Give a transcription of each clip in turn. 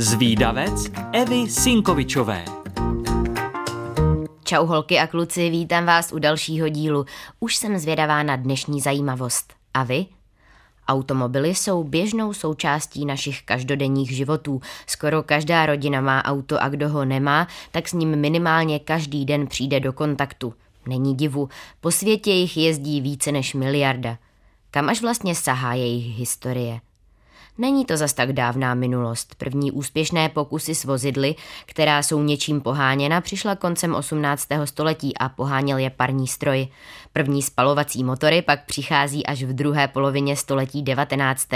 Zvídavec Evy Sinkovičové. Čau holky a kluci, vítám vás u dalšího dílu. Už jsem zvědavá na dnešní zajímavost. A vy? Automobily jsou běžnou součástí našich každodenních životů. Skoro každá rodina má auto a kdo ho nemá, tak s ním minimálně každý den přijde do kontaktu. Není divu, po světě jich jezdí více než miliarda. Kam až vlastně sahá jejich historie? Není to zas tak dávná minulost. První úspěšné pokusy s vozidly, která jsou něčím poháněna, přišla koncem 18. století a poháněl je parní stroj. První spalovací motory pak přichází až v druhé polovině století 19.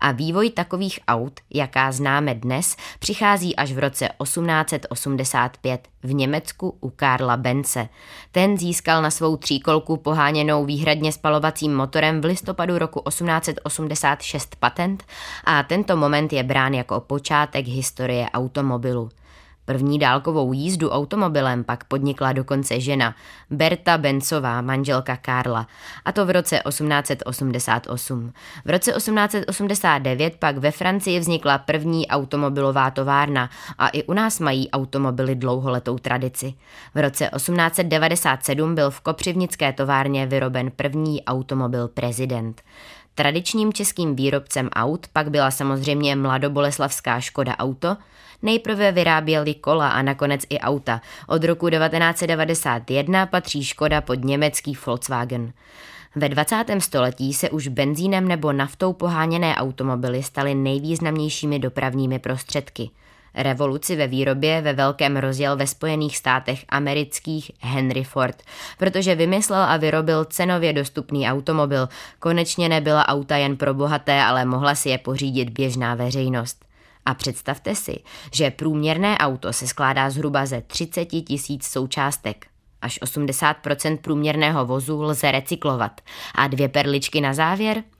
A vývoj takových aut, jaká známe dnes, přichází až v roce 1885 v Německu u Karla Bence. Ten získal na svou tříkolku poháněnou výhradně spalovacím motorem v listopadu roku 1886 patent a tento moment je brán jako počátek historie automobilu. První dálkovou jízdu automobilem pak podnikla dokonce žena, Berta Bencová, manželka Karla, a to v roce 1888. V roce 1889 pak ve Francii vznikla první automobilová továrna a i u nás mají automobily dlouholetou tradici. V roce 1897 byl v Kopřivnické továrně vyroben první automobil prezident. Tradičním českým výrobcem aut pak byla samozřejmě mladoboleslavská Škoda Auto, nejprve kola a nakonec i auta. Od roku 1991 patří Škoda pod německý Volkswagen. Ve 20. století se už benzínem nebo naftou poháněné automobily staly nejvýznamnějšími dopravními prostředky – Revoluci ve výrobě ve velkém rozjel ve Spojených státech amerických Henry Ford, protože vymyslel a vyrobil cenově dostupný automobil. Konečně nebyla auta jen pro bohaté, ale mohla si je pořídit běžná veřejnost. A představte si, že průměrné auto se skládá zhruba ze 30 tisíc součástek. Až 80% průměrného vozu lze recyklovat. A dvě perličky na závěr –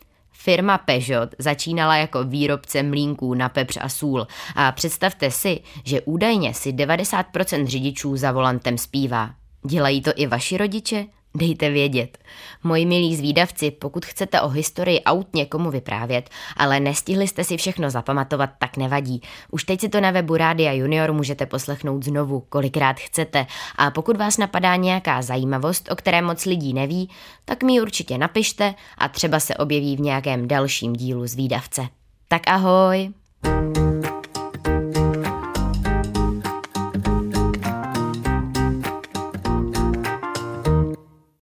Firma Peugeot začínala jako výrobce mlínků na pepř a sůl a představte si, že údajně si 90% řidičů za volantem zpívá. Dělají to i vaši rodiče? Dejte vědět. Moji milí zvídavci, pokud chcete o historii aut někomu vyprávět, ale nestihli jste si všechno zapamatovat, tak nevadí. Už teď si to na webu Rádia Junior můžete poslechnout znovu, kolikrát chcete. A pokud vás napadá nějaká zajímavost, o které moc lidí neví, tak mi určitě napište a třeba se objeví v nějakém dalším dílu zvídavce. Tak ahoj! thank you